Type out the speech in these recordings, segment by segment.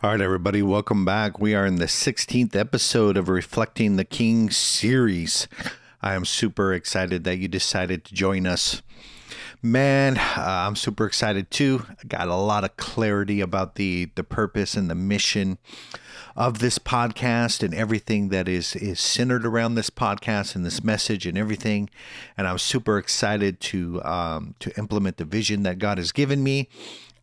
All right, everybody, welcome back. We are in the 16th episode of Reflecting the King series. I am super excited that you decided to join us. Man, uh, I'm super excited too. I got a lot of clarity about the the purpose and the mission of this podcast and everything that is is centered around this podcast and this message and everything. And I'm super excited to um, to implement the vision that God has given me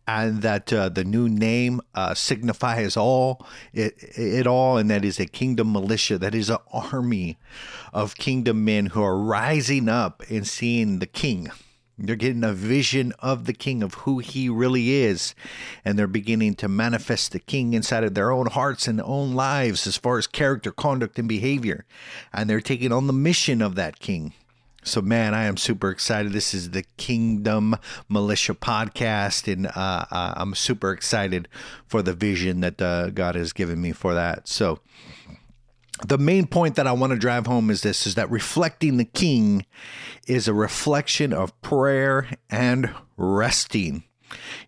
and that uh, the new name uh, signifies all it, it all and that is a kingdom militia that is an army of kingdom men who are rising up and seeing the king. They're getting a vision of the king of who he really is and they're beginning to manifest the king inside of their own hearts and own lives as far as character conduct and behavior. And they're taking on the mission of that king so, man, I am super excited. This is the Kingdom Militia podcast, and uh, I'm super excited for the vision that uh, God has given me for that. So, the main point that I want to drive home is this: is that reflecting the King is a reflection of prayer and resting.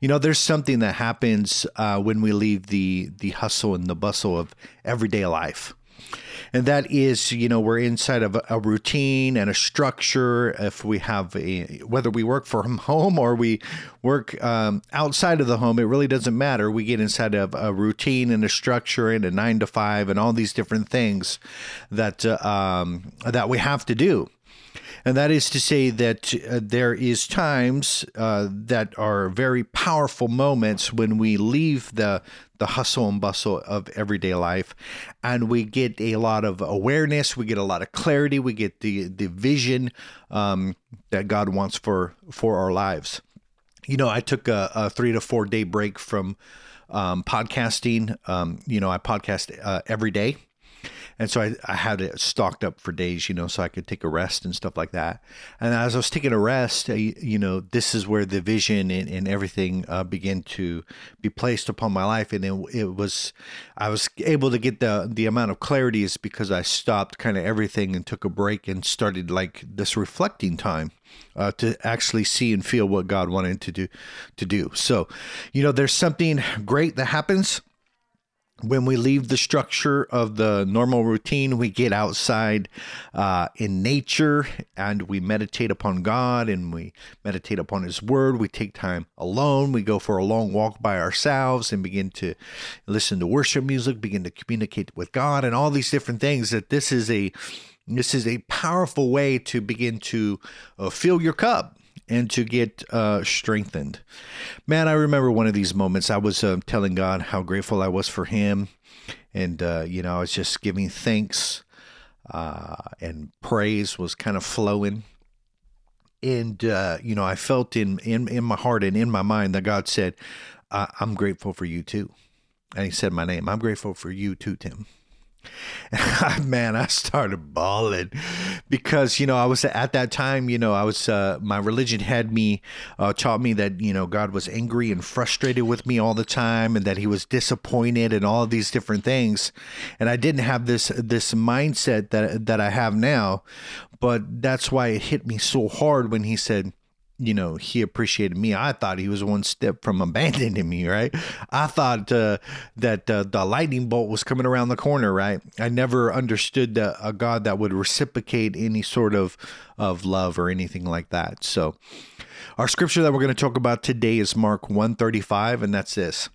You know, there's something that happens uh, when we leave the the hustle and the bustle of everyday life and that is you know we're inside of a, routine and a structure. If we have a whether we work from home or we work um, outside of the home it really doesn't matter. We get inside of a routine and a structure and a nine to five and all these different things that uh, um, that we have to do. And that is to say that uh, there is times uh, that are very powerful moments when we leave the the hustle and bustle of everyday life. And we get a lot of awareness. We get a lot of clarity. We get the the vision um, that god wants for for our lives. You know i took a, a three to four day break from um, podcasting. Um, you know i podcast uh, every day and so I, I had it stocked up for days, you know, so I could take a rest and stuff like that. And as I was taking a rest, I, you know, this is where the vision and, and everything uh, began to be placed upon my life, and it, it was, I was able to get the the amount of clarity is because I stopped kind of everything and took a break and started like this reflecting time. Uh, to actually see and feel what God wanted to do to do. So, you know, there's something great that happens when we leave the structure of the normal routine, we get outside uh, in nature and we meditate upon God and we meditate upon His Word. We take time alone. We go for a long walk by ourselves and begin to listen to worship music, begin to communicate with God, and all these different things. That this is a this is a powerful way to begin to uh, fill your cup and to get uh, strengthened. Man, I remember one of these moments. I was uh, telling God how grateful I was for Him, and uh, you know, I was just giving thanks uh, and praise was kind of flowing. And uh, you know, I felt in in in my heart and in my mind that God said, "I'm grateful for you too," and He said my name. I'm grateful for you too, Tim. man, I started bawling because, you know, I was at that time, you know, I was, uh, my religion had me, uh, taught me that, you know, God was angry and frustrated with me all the time and that he was disappointed and all these different things. And I didn't have this, this mindset that, that I have now, but that's why it hit me so hard when he said, you know, he appreciated me. I thought he was one step from abandoning me, right? I thought uh, that uh, the lightning bolt was coming around the corner, right? I never understood a God that would reciprocate any sort of of love or anything like that. So, our scripture that we're going to talk about today is Mark 135 and that's this.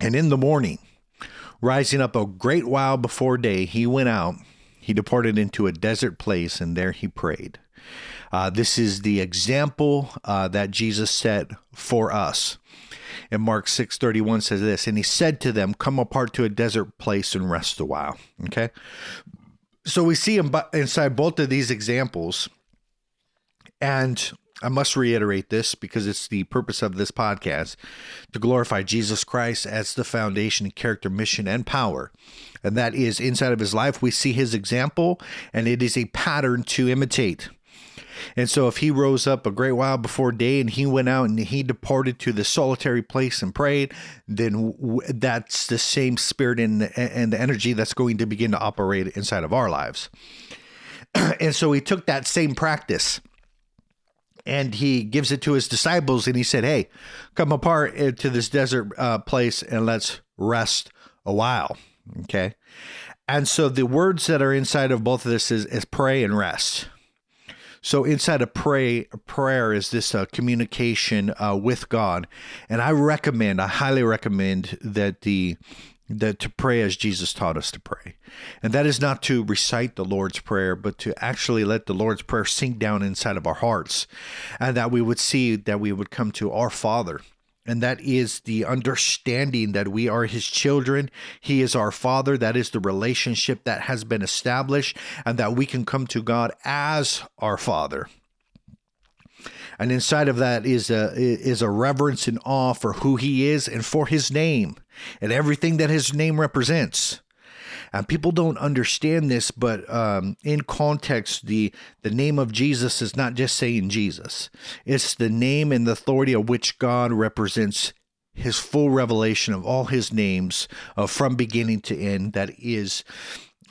And in the morning, rising up a great while before day, he went out. He departed into a desert place and there he prayed. Uh, this is the example uh, that Jesus set for us. And Mark 6:31 says this, and he said to them, "Come apart to a desert place and rest a while." Okay? So we see inside both of these examples and I must reiterate this because it's the purpose of this podcast to glorify Jesus Christ as the foundation, character, mission, and power. And that is inside of his life, we see his example, and it is a pattern to imitate. And so, if he rose up a great while before day and he went out and he departed to the solitary place and prayed, then w- that's the same spirit and, and the energy that's going to begin to operate inside of our lives. and so, he took that same practice and he gives it to his disciples and he said, Hey, come apart to this desert uh, place and let's rest a while. Okay. And so the words that are inside of both of this is, is pray and rest. So inside of pray prayer is this uh, communication uh, with God, and I recommend, I highly recommend that the that to pray as Jesus taught us to pray. And that is not to recite the Lord's Prayer, but to actually let the Lord's Prayer sink down inside of our hearts and that we would see that we would come to our Father. And that is the understanding that we are his children. He is our father. That is the relationship that has been established, and that we can come to God as our father and inside of that is a is a reverence and awe for who he is and for his name and everything that his name represents. And people don't understand this, but um, in context, the the name of Jesus is not just saying Jesus; it's the name and the authority of which God represents His full revelation of all His names, uh, from beginning to end. That is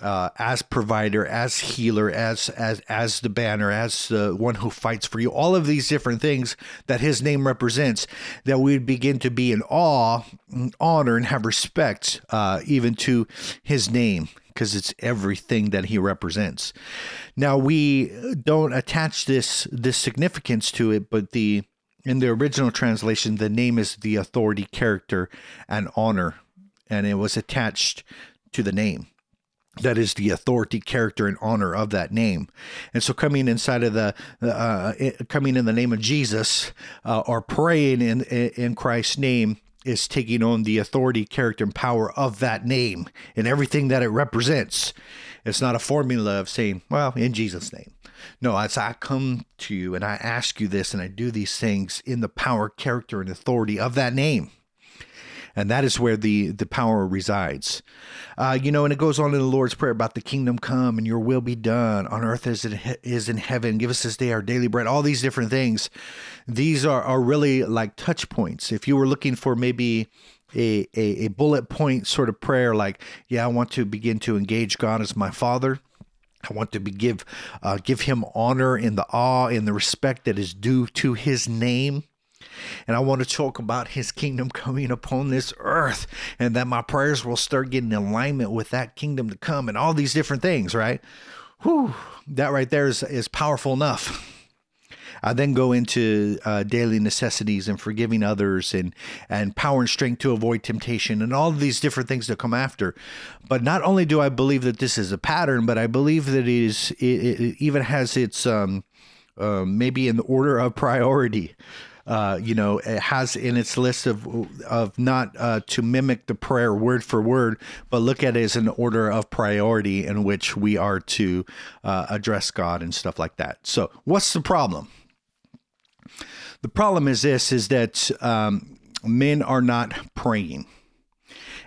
uh, as provider, as healer, as as as the banner, as the one who fights for you. All of these different things that His name represents, that we begin to be in awe, honor, and have respect, uh, even to His name, because it's everything that He represents. Now we don't attach this this significance to it, but the in the original translation, the name is the authority, character, and honor, and it was attached to the name that is the authority, character, and honor of that name. And so, coming inside of the, uh, coming in the name of Jesus, uh, or praying in in Christ's name, is taking on the authority, character, and power of that name and everything that it represents. It's not a formula of saying, "Well, in Jesus' name." No, as I come to you and I ask you this, and I do these things in the power, character, and authority of that name and that is where the the power resides. Uh, you know, and it goes on in the Lord's prayer about the kingdom come and your will be done on earth as it is in heaven. Give us this day our daily bread. All these different things. These are are really like touch points. If you were looking for maybe a, a, a bullet point sort of prayer, like, yeah, I want to begin to engage God as my Father. I want to be, give uh, give him honor in the awe and the respect that is due to his name. And I want to talk about his kingdom coming upon this earth and that my prayers will start getting in alignment with that kingdom to come and all these different things, right? Whew, that right there is, is powerful enough. I then go into uh, daily necessities and forgiving others and and power and strength to avoid temptation and all these different things that come after. But not only do I believe that this is a pattern, but I believe that it is it, it even has its um, uh, maybe in the order of priority uh, you know, it has in its list of of not uh, to mimic the prayer word for word, but look at it as an order of priority in which we are to uh, address God and stuff like that. So, what's the problem? The problem is this: is that um, men are not praying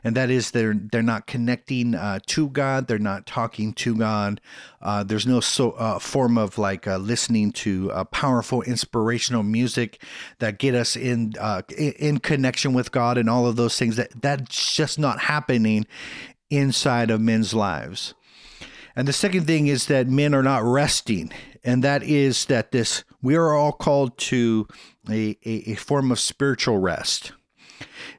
and that is they're they're not connecting uh, to God. They're not talking to God. Uh, there's no so uh, form of like uh, listening to uh, powerful inspirational music that get us in uh, in connection with God and all of those things. That that's just not happening inside of men's lives. And the second thing is that men are not resting, and that is that this we are all called to a, a, a form of spiritual rest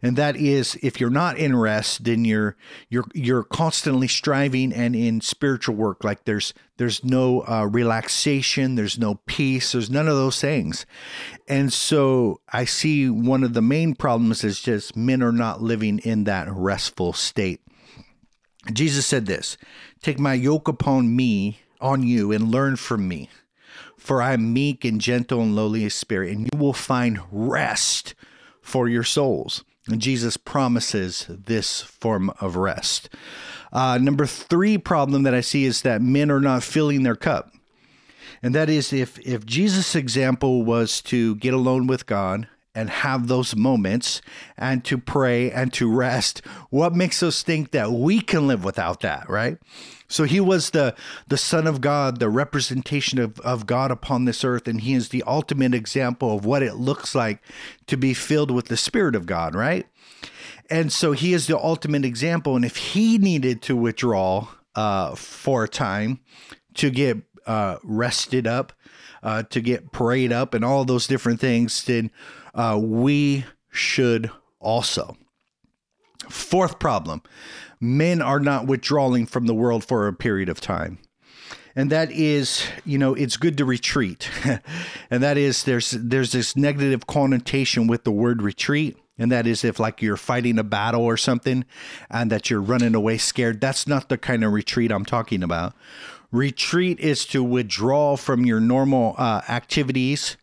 and that is if you're not in rest then you're you're you're constantly striving and in spiritual work. Like there's there's no uh, relaxation there's no peace there's none of those things. And so i see one of the main problems is just men are not living in that restful state. Jesus said this take my yoke upon me on you and learn from me for i am meek and gentle and lowly of spirit and you will find rest for your souls and Jesus promises this form of rest. Uh, number three problem that I see is that men are not filling their cup. And that is if if Jesus' example was to get alone with God and have those moments and to pray and to rest, what makes us think that we can live without that, right? So he was the the Son of God, the representation of, of God upon this earth, and he is the ultimate example of what it looks like to be filled with the Spirit of God, right? And so he is the ultimate example. And if he needed to withdraw uh, for a time to get uh, rested up, uh, to get prayed up, and all those different things, then uh, we should also. Fourth problem men are not withdrawing from the world for a period of time. And that is, you know, it's good to retreat. and that is there's there's this negative connotation with the word retreat. And that is if like you're fighting a battle or something and that you're running away scared. That's not the kind of retreat I'm talking about. Retreat is to withdraw from your normal uh, activities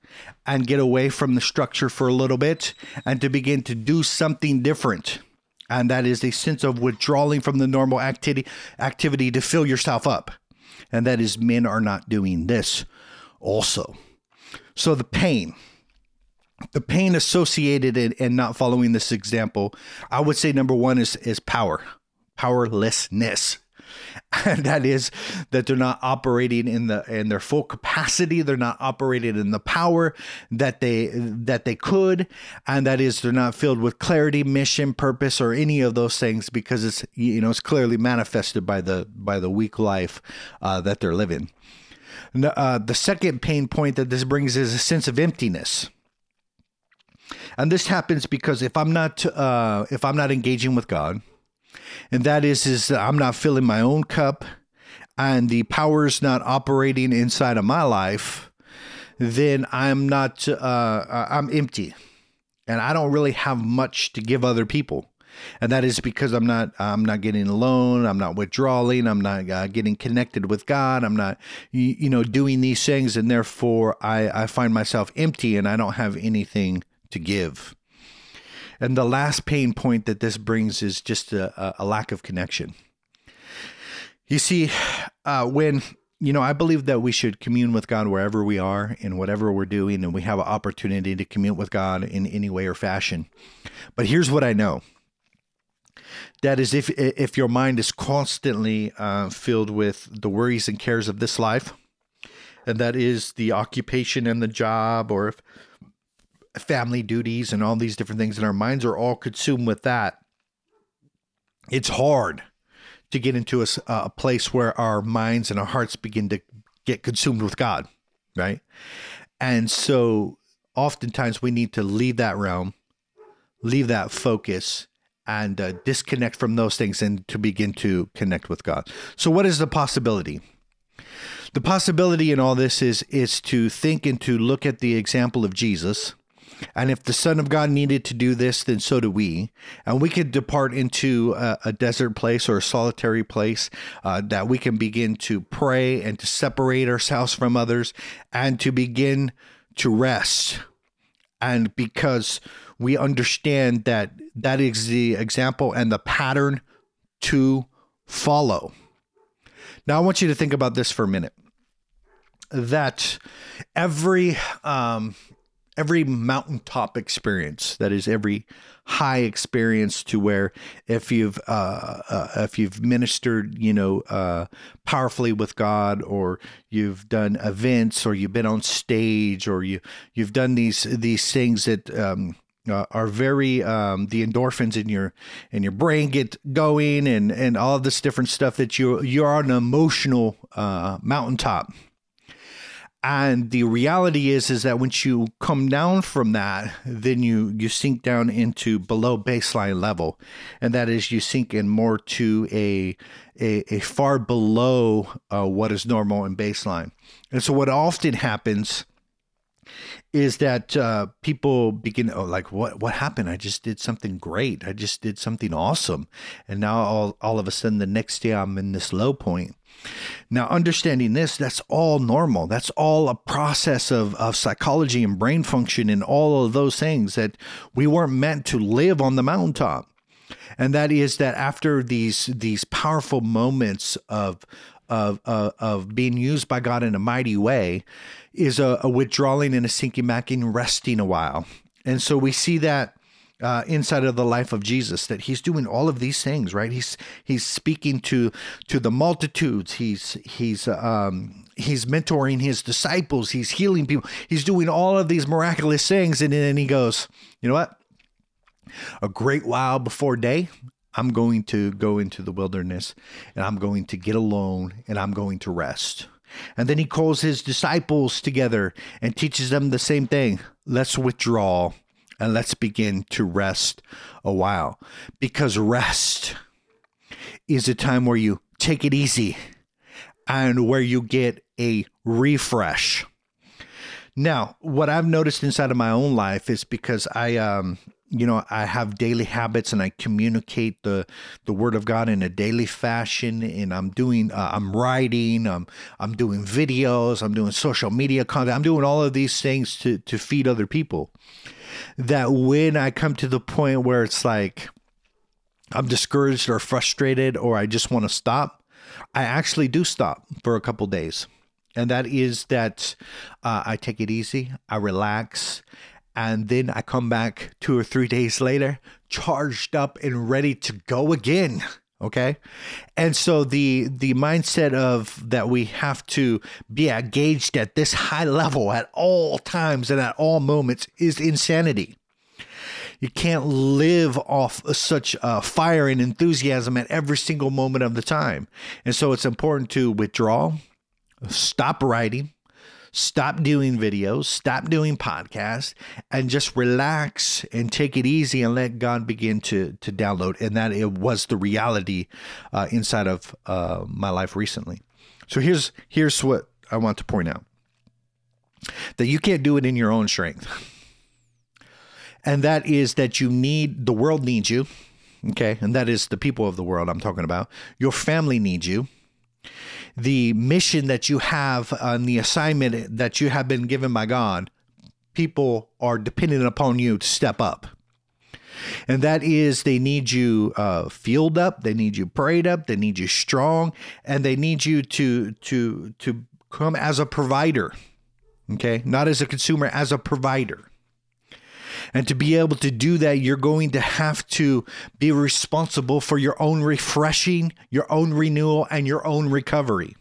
and get away from the structure for a little bit and to begin to do something different. And that is a sense of withdrawing from the normal activity activity to fill yourself up. And that is men are not doing this also. So the pain the pain associated in, in not following this example i would say number one is is power powerlessness and that is that they're not operating in the in their full capacity. They're not operating in the power that they that they could. And that is they're not filled with clarity mission purpose or any of those things because it's you know it's clearly manifested by the by the weak life uh, that they're living. Uh, the second pain point that this brings is a sense of emptiness. And this happens because if i'm not uh, if i'm not engaging with god and that is is I'm not filling my own cup and the power is not operating inside of my life, then I'm not uh, I'm empty, and I don't really have much to give other people. And that is because I'm not I'm not getting alone. I'm not withdrawing. I'm not uh, getting connected with God. I'm not you, you know doing these things, and therefore I I find myself empty, and I don't have anything to give. And the last pain point that this brings is just a, a lack of connection. You see, uh, when you know, I believe that we should commune with God wherever we are and whatever we're doing, and we have an opportunity to commune with God in any way or fashion. But here's what I know: that is, if if your mind is constantly uh, filled with the worries and cares of this life, and that is the occupation and the job, or if family duties and all these different things, and our minds are all consumed with that. It's hard to get into a, a place where our minds and our hearts begin to get consumed with God, right? And so oftentimes we need to leave that realm, leave that focus, and uh, disconnect from those things and to begin to connect with God. So, what is the possibility? The possibility in all this is is to think and to look at the example of Jesus and if the Son of God needed to do this, then so do we. And we could depart into a, a desert place or a solitary place uh, that we can begin to pray and to separate ourselves from others and to begin to rest. And because we understand that that is the example and the pattern to follow. Now, I want you to think about this for a minute that every um, every mountaintop experience that is every high experience to where if you've uh, uh, if you've ministered you know uh, powerfully with God or you've done events or you've been on stage or you you've done these these things that um, uh, are very um, the endorphins in your in your brain get going and and all this different stuff that you you're on an emotional uh, mountaintop and the reality is is that once you come down from that then you you sink down into below baseline level. And that is you sink in more to a a, a far below uh, what is normal and baseline. And so what often happens is that uh, people begin oh, like what what happened i just did something great i just did something awesome and now all, all of a sudden the next day i'm in this low point now, understanding this, that's all normal. That's all a process of, of psychology and brain function and all of those things that we weren't meant to live on the mountaintop. And that is that after these these powerful moments of of, of, of being used by God in a mighty way, is a, a withdrawing and a sinking back and resting a while. And so we see that uh, inside of the life of Jesus that he's doing all of these things, right? He's he's speaking to to the multitudes. He's he's um, he's mentoring his disciples. He's healing people. He's doing all of these miraculous things, and then he goes, you know what? A great while before day, I'm going to go into the wilderness, and I'm going to get alone, and I'm going to rest. And then he calls his disciples together and teaches them the same thing. Let's withdraw and let's begin to rest a while because rest is a time where you take it easy and where you get a refresh. Now, what I've noticed inside of my own life is because I um you know i have daily habits and i communicate the the word of god in a daily fashion and i'm doing uh, i'm writing i'm i'm doing videos i'm doing social media content i'm doing all of these things to to feed other people. That when i come to the point where it's like i'm discouraged or frustrated or i just want to stop i actually do stop for a couple days. And that is that uh, i take it easy i relax and then I come back two or three days later, charged up and ready to go again. Okay. And so the the mindset of that we have to be engaged at this high level at all times and at all moments is insanity. You can't live off such fire and enthusiasm at every single moment of the time. And so it's important to withdraw, stop writing, stop doing videos, stop doing podcasts, and just relax and take it easy and let God begin to to download. And that it was the reality uh, inside of uh, my life recently. So here's here's what I want to point out: that you can't do it in your own strength, and that is that you need the world needs you. Okay, and that is the people of the world I'm talking about. Your family needs you the mission that you have and the assignment that you have been given by God, people are dependent upon you to step up. And that is, they need you uh, fueled up, they need you prayed up, they need you strong, and they need you to to to come as a provider. Okay, not as a consumer, as a provider. And to be able to do that, you're going to have to be responsible for your own refreshing, your own renewal, and your own recovery.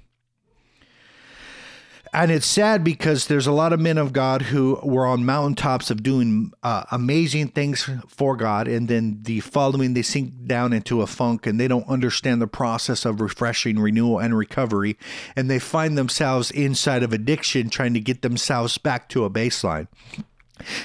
And it's sad because there's a lot of men of God who were on mountaintops of doing uh, amazing things for God, and then the following they sink down into a funk and they don't understand the process of refreshing, renewal, and recovery, and they find themselves inside of addiction trying to get themselves back to a baseline.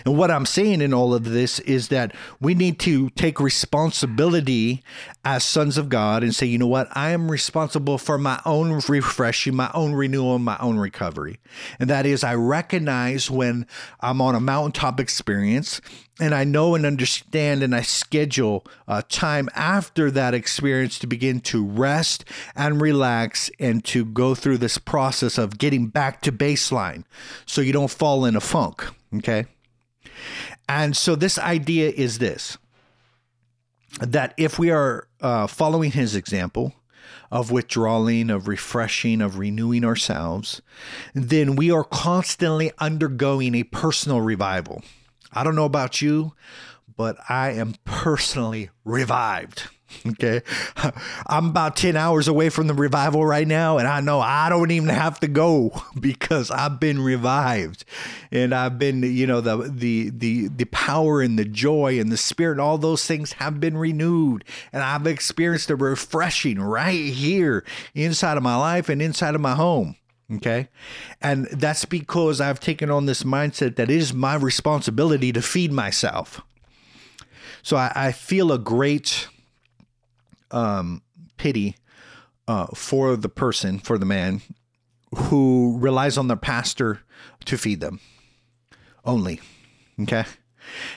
And what I'm saying in all of this is that we need to take responsibility as sons of God and say, you know what? I am responsible for my own refreshing, my own renewal, my own recovery. And that is, I recognize when I'm on a mountaintop experience and I know and understand and I schedule uh, time after that experience to begin to rest and relax and to go through this process of getting back to baseline so you don't fall in a funk. Okay. And so this idea is this that if we are uh, following his example of withdrawing, of refreshing, of renewing ourselves, then we are constantly undergoing a personal revival. I don't know about you, but I am personally revived. Okay. I'm about 10 hours away from the revival right now, and I know I don't even have to go because I've been revived. And I've been, you know, the the the the power and the joy and the spirit, all those things have been renewed. And I've experienced a refreshing right here inside of my life and inside of my home. Okay. And that's because I've taken on this mindset that it is my responsibility to feed myself. So I, I feel a great um, pity uh, for the person, for the man who relies on their pastor to feed them only. Okay.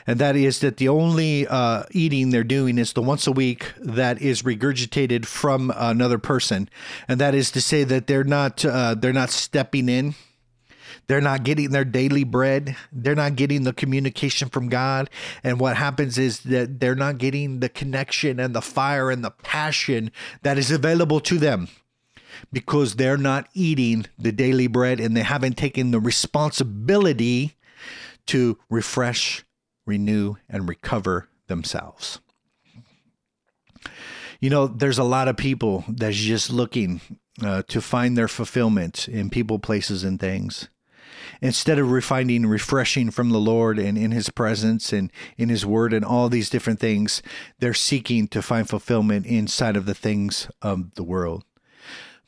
And that is that the only uh, eating they're doing is the once a week that is regurgitated from another person, and that is to say that they're not uh, they're not stepping in they're not getting their daily bread. They're not getting the communication from God. And what happens is that they're not getting the connection and the fire and the passion that is available to them because they're not eating the daily bread and they haven't taken the responsibility to refresh, renew, and recover themselves. You know, there's a lot of people that's just looking uh, to find their fulfillment in people, places, and things instead of refining refreshing from the Lord and in his presence and in his word and all these different things, they're seeking to find fulfillment inside of the things of the world.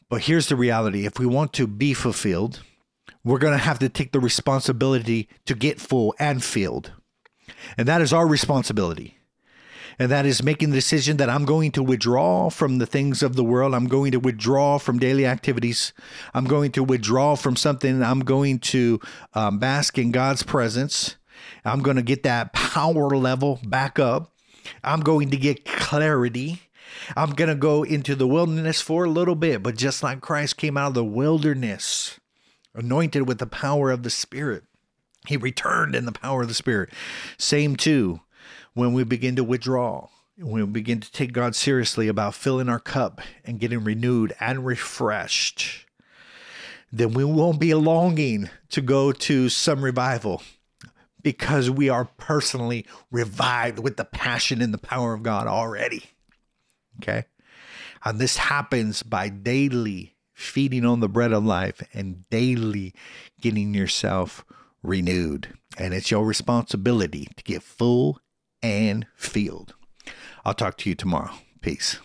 But here's the reality if we want to be fulfilled, we're going to have to take the responsibility to get full and filled. And that is our responsibility. And that is making the decision that I'm going to withdraw from the things of the world. I'm going to withdraw from daily activities. I'm going to withdraw from something. I'm going to um, bask in God's presence. I'm going to get that power level back up. I'm going to get clarity. I'm going to go into the wilderness for a little bit, but just like Christ came out of the wilderness, anointed with the power of the Spirit, he returned in the power of the Spirit. Same too when we begin to withdraw, when we begin to take God seriously about filling our cup and getting renewed and refreshed, then we won't be longing to go to some revival because we are personally revived with the passion and the power of God already. Okay? And this happens by daily feeding on the bread of life and daily getting yourself renewed. And it's your responsibility to get full and Field. I'll talk to you tomorrow. Peace.